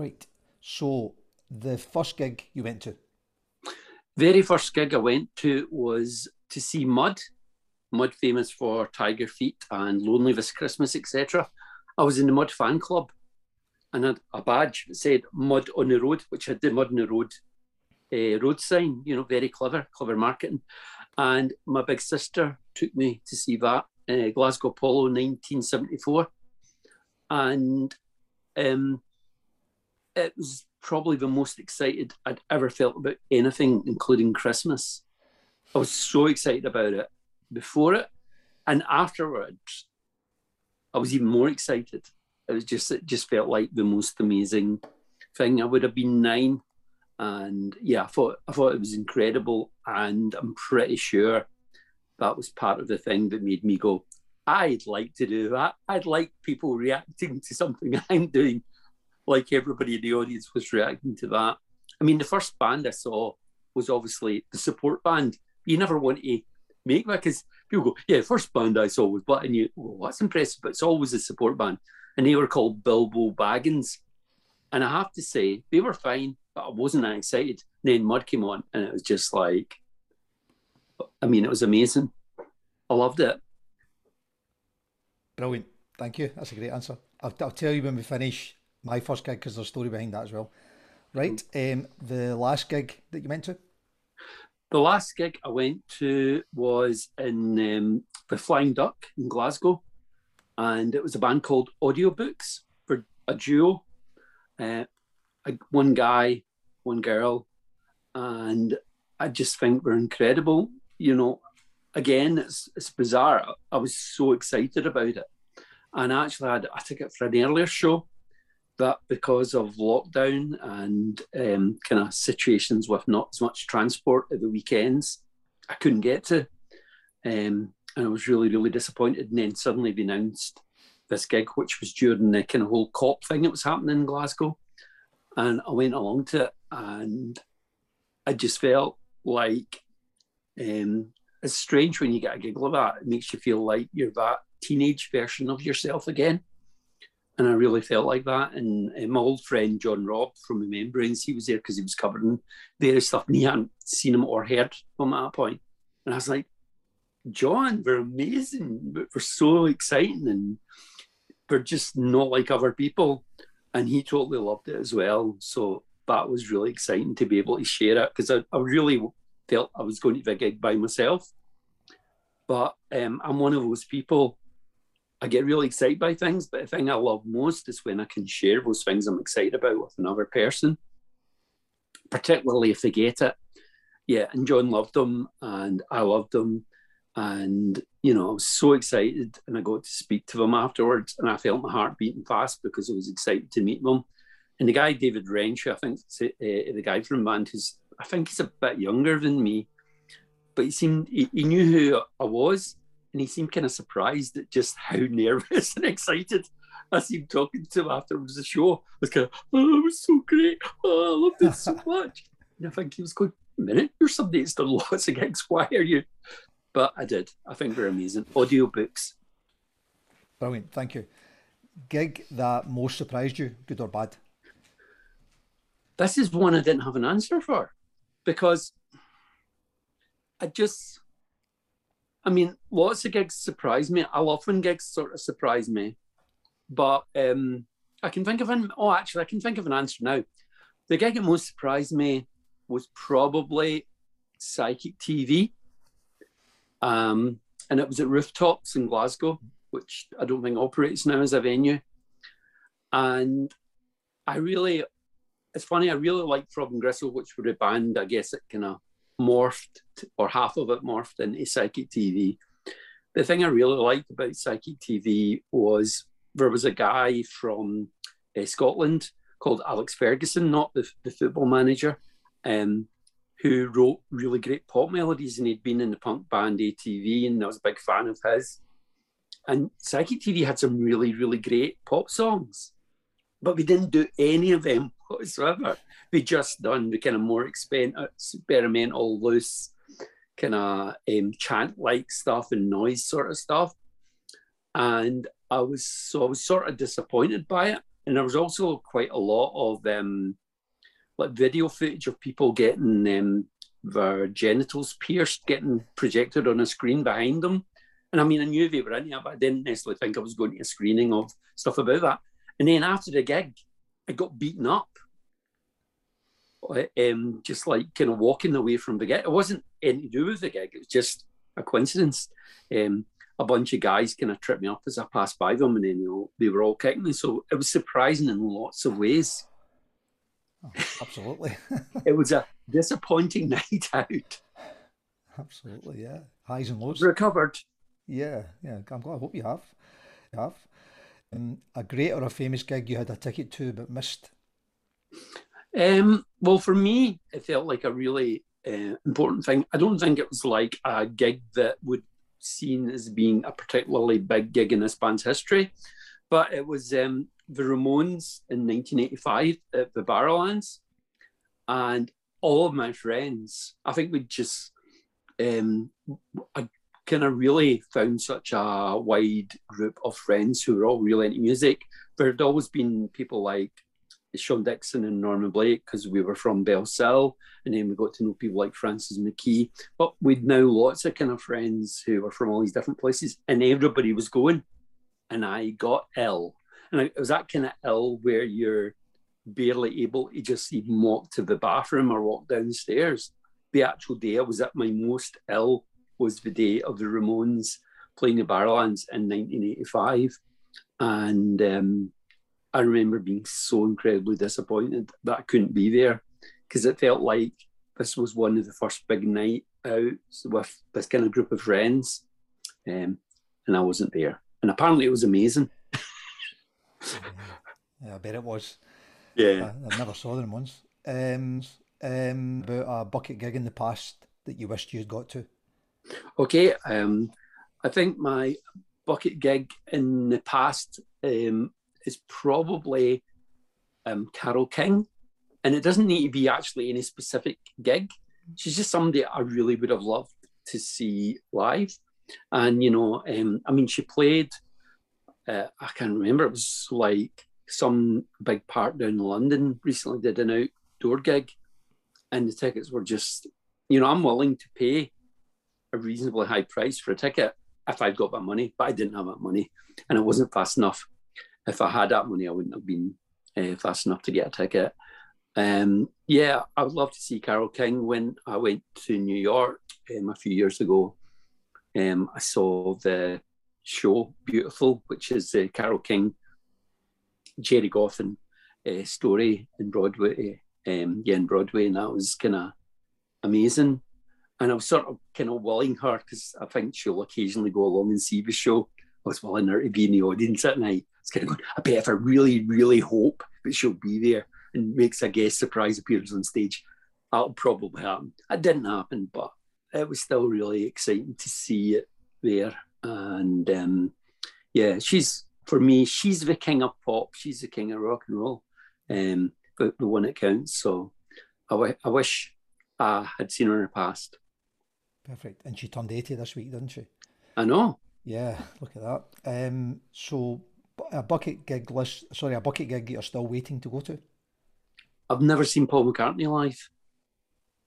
Right. So the first gig you went to? Very first gig I went to was to see Mud. Mud famous for Tiger Feet and Lonely This Christmas, etc. I was in the Mud fan club and had a badge that said Mud on the Road, which had the Mud on the Road uh, road sign, you know, very clever, clever marketing. And my big sister took me to see that, uh, Glasgow Apollo 1974. And um, it was probably the most excited I'd ever felt about anything, including Christmas. I was so excited about it before it, and afterwards, I was even more excited. It was just it just felt like the most amazing thing. I would have been nine, and yeah, I thought I thought it was incredible, and I'm pretty sure that was part of the thing that made me go, I'd like to do that. I'd like people reacting to something I'm doing like everybody in the audience was reacting to that. I mean, the first band I saw was obviously the support band. You never want to make that because people go, yeah, first band I saw was but and you well, that's impressive, but it's always a support band. And they were called Bilbo Baggins. And I have to say, they were fine, but I wasn't that excited. And then Mud came on and it was just like I mean, it was amazing. I loved it. Brilliant. Thank you. That's a great answer. I'll, I'll tell you when we finish my first gig because there's a story behind that as well. Right. Um, the last gig that you went to? The last gig I went to was in um, the Flying Duck in Glasgow, and it was a band called Audiobooks for a duo, uh, one guy, one girl, and I just think we're incredible. You know, again, it's, it's bizarre. I was so excited about it, and I actually had a ticket for an earlier show that because of lockdown and um, kind of situations with not as much transport at the weekends, I couldn't get to. Um, and I was really, really disappointed. And then suddenly they announced this gig, which was during the kind of whole COP thing that was happening in Glasgow. And I went along to it and I just felt like um, it's strange when you get a gig like that. It makes you feel like you're that teenage version of yourself again and I really felt like that. And uh, my old friend John Robb from the Membranes, he was there because he was covering various stuff, and he hadn't seen him or heard from at that point. And I was like, John, we're amazing, but we're so exciting, and we're just not like other people. And he totally loved it as well. So that was really exciting to be able to share it because I, I really felt I was going to the gig by myself. But um, I'm one of those people I get really excited by things, but the thing I love most is when I can share those things I'm excited about with another person, particularly if they get it. Yeah, and John loved them, and I loved them, and you know I was so excited, and I got to speak to them afterwards, and I felt my heart beating fast because I was excited to meet them. And the guy David Wrench, I think uh, the guy from band, who's I think he's a bit younger than me, but he seemed he, he knew who I was and he seemed kind of surprised at just how nervous and excited I seemed talking to him after the show. I was kind of, oh, it was so great. Oh, I loved it so much. and I think he was going, a minute, you're somebody that's done lots of gigs. Why are you? But I did. I think they're amazing. Audio books. Brilliant. Thank you. Gig that most surprised you, good or bad? This is one I didn't have an answer for because I just I mean, lots of gigs surprise me. I love when gigs sort of surprise me, but um, I can think of an. Oh, actually, I can think of an answer now. The gig that most surprised me was probably Psychic TV, um, and it was at Rooftops in Glasgow, which I don't think operates now as a venue. And I really, it's funny. I really liked Throbbing Gristle, which were a band. I guess it kind of morphed, or half of it morphed into Psychic TV. The thing I really liked about Psychic TV was there was a guy from uh, Scotland called Alex Ferguson, not the, the football manager, um, who wrote really great pop melodies, and he'd been in the punk band ATV, and I was a big fan of his. And Psychic TV had some really, really great pop songs, but we didn't do any of them whatsoever we just done the kind of more experimental, loose, kind of um, chant like stuff and noise sort of stuff. And I was so I was sort of disappointed by it. and there was also quite a lot of um, like video footage of people getting um, their genitals pierced, getting projected on a screen behind them. And I mean, I knew they were in it, but I didn't necessarily think I was going to a screening of stuff about that. And then after the gig, I got beaten up. Um, just like kind of walking away from the gig. It wasn't anything to do with the gig. It was just a coincidence. Um, a bunch of guys kind of tripped me up as I passed by them, and then you know they were all kicking me. So it was surprising in lots of ways. Oh, absolutely. it was a disappointing night out. Absolutely, yeah. Highs and lows. Recovered. Yeah, yeah. I'm glad. I hope you have. You have. Um, a great or a famous gig you had a ticket to but missed? Um, well, for me, it felt like a really uh, important thing. I don't think it was like a gig that would seen as being a particularly big gig in this band's history, but it was um, the Ramones in 1985 at the Barrowlands, and all of my friends, I think we just, um, kind of really found such a wide group of friends who were all really into music. There had always been people like Sean Dickson and Norman Blake because we were from Bellshill, and then we got to know people like Francis McKee. But we'd now lots of kind of friends who were from all these different places, and everybody was going, and I got ill, and it was that kind of ill where you're barely able to just even walk to the bathroom or walk downstairs. The actual day I was at my most ill was the day of the Ramones playing the Barrowlands in 1985, and um, I remember being so incredibly disappointed that I couldn't be there because it felt like this was one of the first big night out with this kind of group of friends, um, and I wasn't there. And apparently, it was amazing. yeah, I bet it was. Yeah, I, I never saw them once. Um, um, about a bucket gig in the past that you wished you had got to. Okay, um, I think my bucket gig in the past um, is probably um, Carole King. And it doesn't need to be actually any specific gig. She's just somebody I really would have loved to see live. And, you know, um, I mean, she played, uh, I can't remember, it was like some big park down in London recently did an outdoor gig. And the tickets were just, you know, I'm willing to pay a reasonably high price for a ticket if I'd got that money, but I didn't have that money and it wasn't fast enough if I had that money, I wouldn't have been uh, fast enough to get a ticket. Um, yeah, I would love to see Carole King. When I went to New York um, a few years ago, um, I saw the show Beautiful, which is the Carole King, Gerry Goffin uh, story in Broadway. Um, yeah, in Broadway, and that was kind of amazing. And I was sort of kind of willing her because I think she'll occasionally go along and see the show. I was willing her to be in the audience at night. It's kind of going, I bet if I really, really hope that she'll be there and makes a guest surprise appearance on stage, that'll probably happen. It didn't happen, but it was still really exciting to see it there. And um, yeah, she's for me, she's the king of pop. She's the king of rock and roll, um, the, the one that counts. So I, w- I wish I had seen her in the past. Perfect. And she turned 80 this week, didn't she? I know. Yeah, look at that. Um, so a bucket gig list, sorry, a bucket gig you're still waiting to go to? I've never seen Paul McCartney live.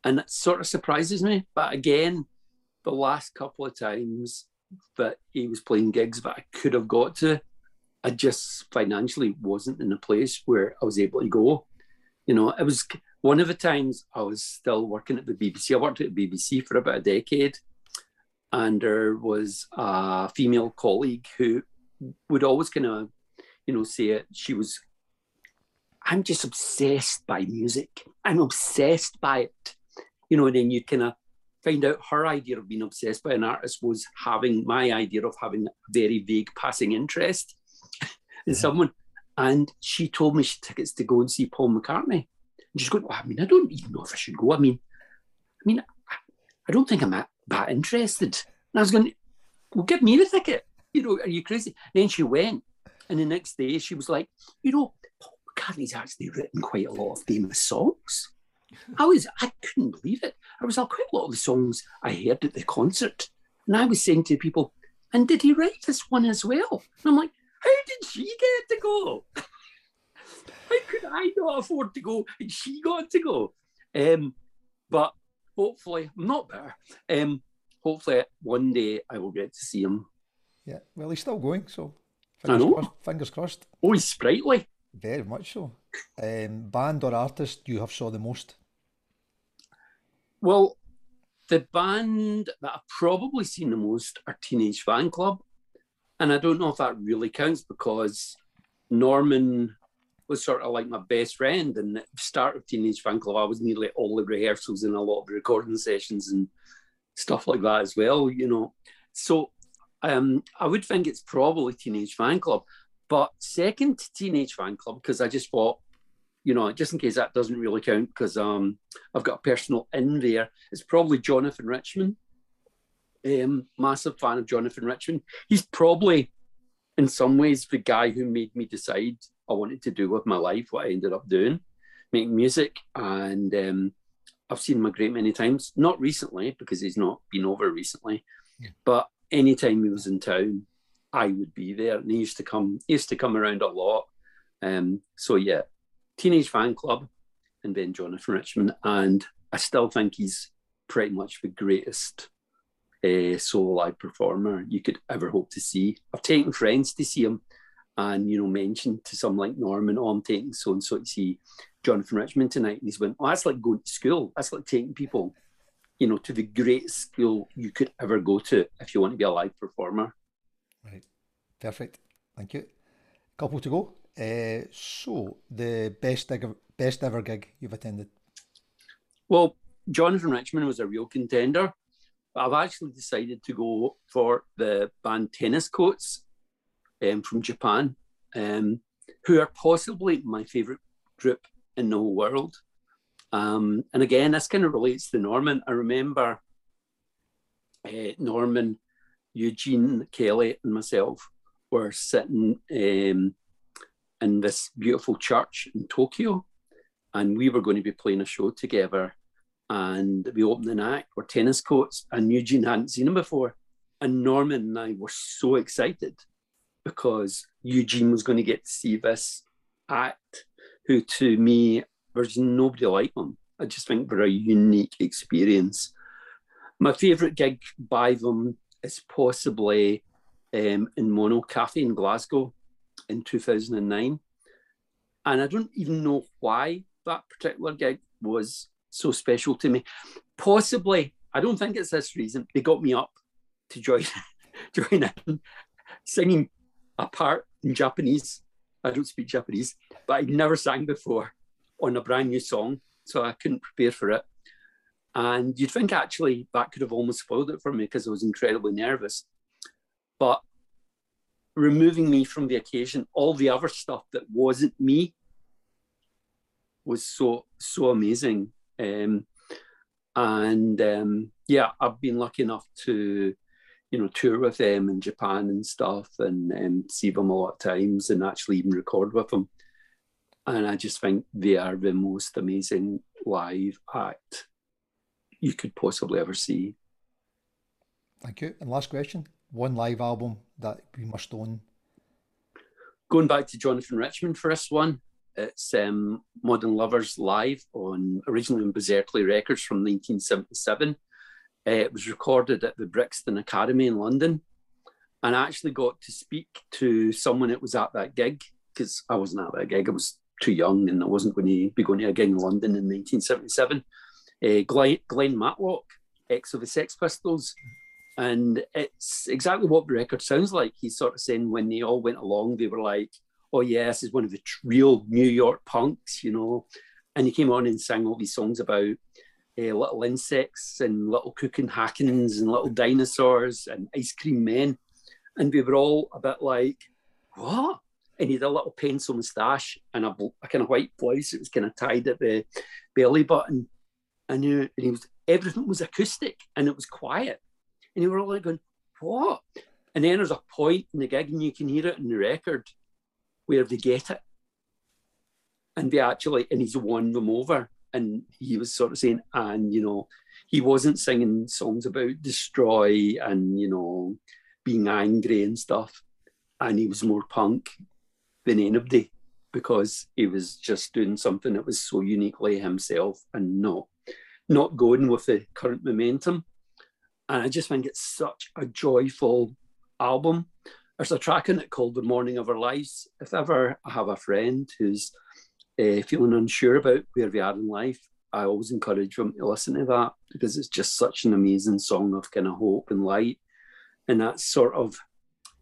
And it sort of surprises me. But again, the last couple of times that he was playing gigs that I could have got to, I just financially wasn't in a place where I was able to go. You know, it was one of the times I was still working at the BBC. I worked at the BBC for about a decade. And there was a female colleague who would always kind of, you know, say it. She was, I'm just obsessed by music. I'm obsessed by it. You know, and then you kind of find out her idea of being obsessed by an artist was having my idea of having a very vague passing interest in someone. And she told me she tickets to go and see Paul McCartney. She's going, well, I mean, I don't even know if I should go. I mean, I mean, I, I don't think I'm that, that interested. And I was going, well, give me the ticket you know, are you crazy? Then she went, and the next day she was like, you know, Paul McCartney's actually written quite a lot of famous songs. I was, I couldn't believe it. I was like, quite a lot of the songs I heard at the concert, and I was saying to people, and did he write this one as well? And I'm like, how did she get to go? How could I not afford to go and she got to go? Um, but hopefully, I'm not there. Um, hopefully, one day I will get to see him. Yeah, well, he's still going, so I know. crossed. Fingers crossed. Oh, he's sprightly. Very much so. Um, band or artist you have saw the most? Well, the band that I've probably seen the most are Teenage Fanclub. And I don't know if that really counts because Norman was sort of like my best friend. And the start of Teenage Fanclub, I was nearly all the rehearsals and a lot of recording sessions and stuff like that as well, you know. So um, I would think it's probably Teenage Fanclub. But second to Teenage Fanclub, because I just thought, you know, just in case that doesn't really count, because um, I've got a personal in there, it's probably Jonathan Richman. Um, massive fan of Jonathan Richman. He's probably, in some ways, the guy who made me decide I wanted to do with my life what I ended up doing, making music. And um, I've seen him a great many times. Not recently because he's not been over recently, yeah. but anytime he was in town, I would be there. And he used to come. He used to come around a lot. Um, so yeah, Teenage Fanclub and then Jonathan Richman. and I still think he's pretty much the greatest uh, solo live performer you could ever hope to see. I've taken friends to see him, and you know mentioned to some like Norman, "Oh, I'm taking so and so to see Jonathan Richman tonight," and he's went, "Oh, that's like going to school. That's like taking people." You know, to the greatest school you could ever go to if you want to be a live performer. Right. Perfect. Thank you. Couple to go. Uh, so, the best ever, best ever gig you've attended? Well, Jonathan Richman was a real contender. I've actually decided to go for the band Tennis Coats um, from Japan, um, who are possibly my favourite group in the whole world. Um, and again, this kind of relates to Norman. I remember uh, Norman, Eugene Kelly, and myself were sitting um, in this beautiful church in Tokyo, and we were going to be playing a show together. And we opened opening act were Tennis Coats, and Eugene hadn't seen him before. And Norman and I were so excited because Eugene was going to get to see this act, who to me, there's nobody like them. I just think they're a unique experience. My favourite gig by them is possibly um, in Mono Cafe in Glasgow in 2009. And I don't even know why that particular gig was so special to me. Possibly, I don't think it's this reason. They got me up to join, join in, singing a part in Japanese. I don't speak Japanese, but I'd never sang before on a brand new song, so I couldn't prepare for it. And you'd think actually that could have almost spoiled it for me because I was incredibly nervous. But removing me from the occasion, all the other stuff that wasn't me was so so amazing. Um, and um, yeah, I've been lucky enough to, you know, tour with them in Japan and stuff, and um, see them a lot of times, and actually even record with them. And I just think they are the most amazing live act you could possibly ever see. Thank you. And last question: one live album that we must own? Going back to Jonathan Richman for this one, it's um, Modern Lovers Live on originally on Beserkley Records from 1977. Uh, it was recorded at the Brixton Academy in London. And I actually got to speak to someone that was at that gig because I wasn't at that gig. I was too young and I wasn't going to be going to a gig in London in 1977. Uh, Glenn, Glenn Matlock, ex of the Sex Pistols, and it's exactly what the record sounds like. He's sort of saying when they all went along, they were like, oh, yeah, this is one of the real New York punks, you know. And he came on and sang all these songs about uh, little insects and little cooking hackens and little dinosaurs and ice cream men. And we were all a bit like, what? And he had a little pencil moustache and a, a kind of white blouse. It was kind of tied at the belly button. And, and he was everything was acoustic and it was quiet. And you were all like going, what? And then there's a point in the gig, and you can hear it in the record where they get it. And they actually, and he's won them over. And he was sort of saying, and, you know, he wasn't singing songs about destroy and, you know, being angry and stuff. And he was more punk than anybody. because he was just doing something that was so uniquely himself and not not going with the current momentum. And I just think it's such a joyful album. There's a track in it called The Morning of Our Lives. If ever I have a friend who's uh, feeling unsure about where they are in life, I always encourage them to listen to that because it's just such an amazing song of kind of hope and light. And that's sort of,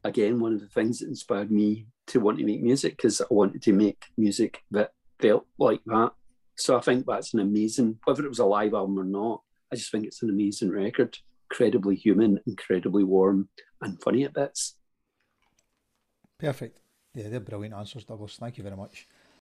again, one of the things that inspired me to want to make music because I wanted to make music that felt like that. So I think that's an amazing, whether it was a live album or not, I just think it's an amazing record. Incredibly human, incredibly warm, and funny at bits. Perfect. Yeah, they're brilliant answers, Duglas. Thank you very much.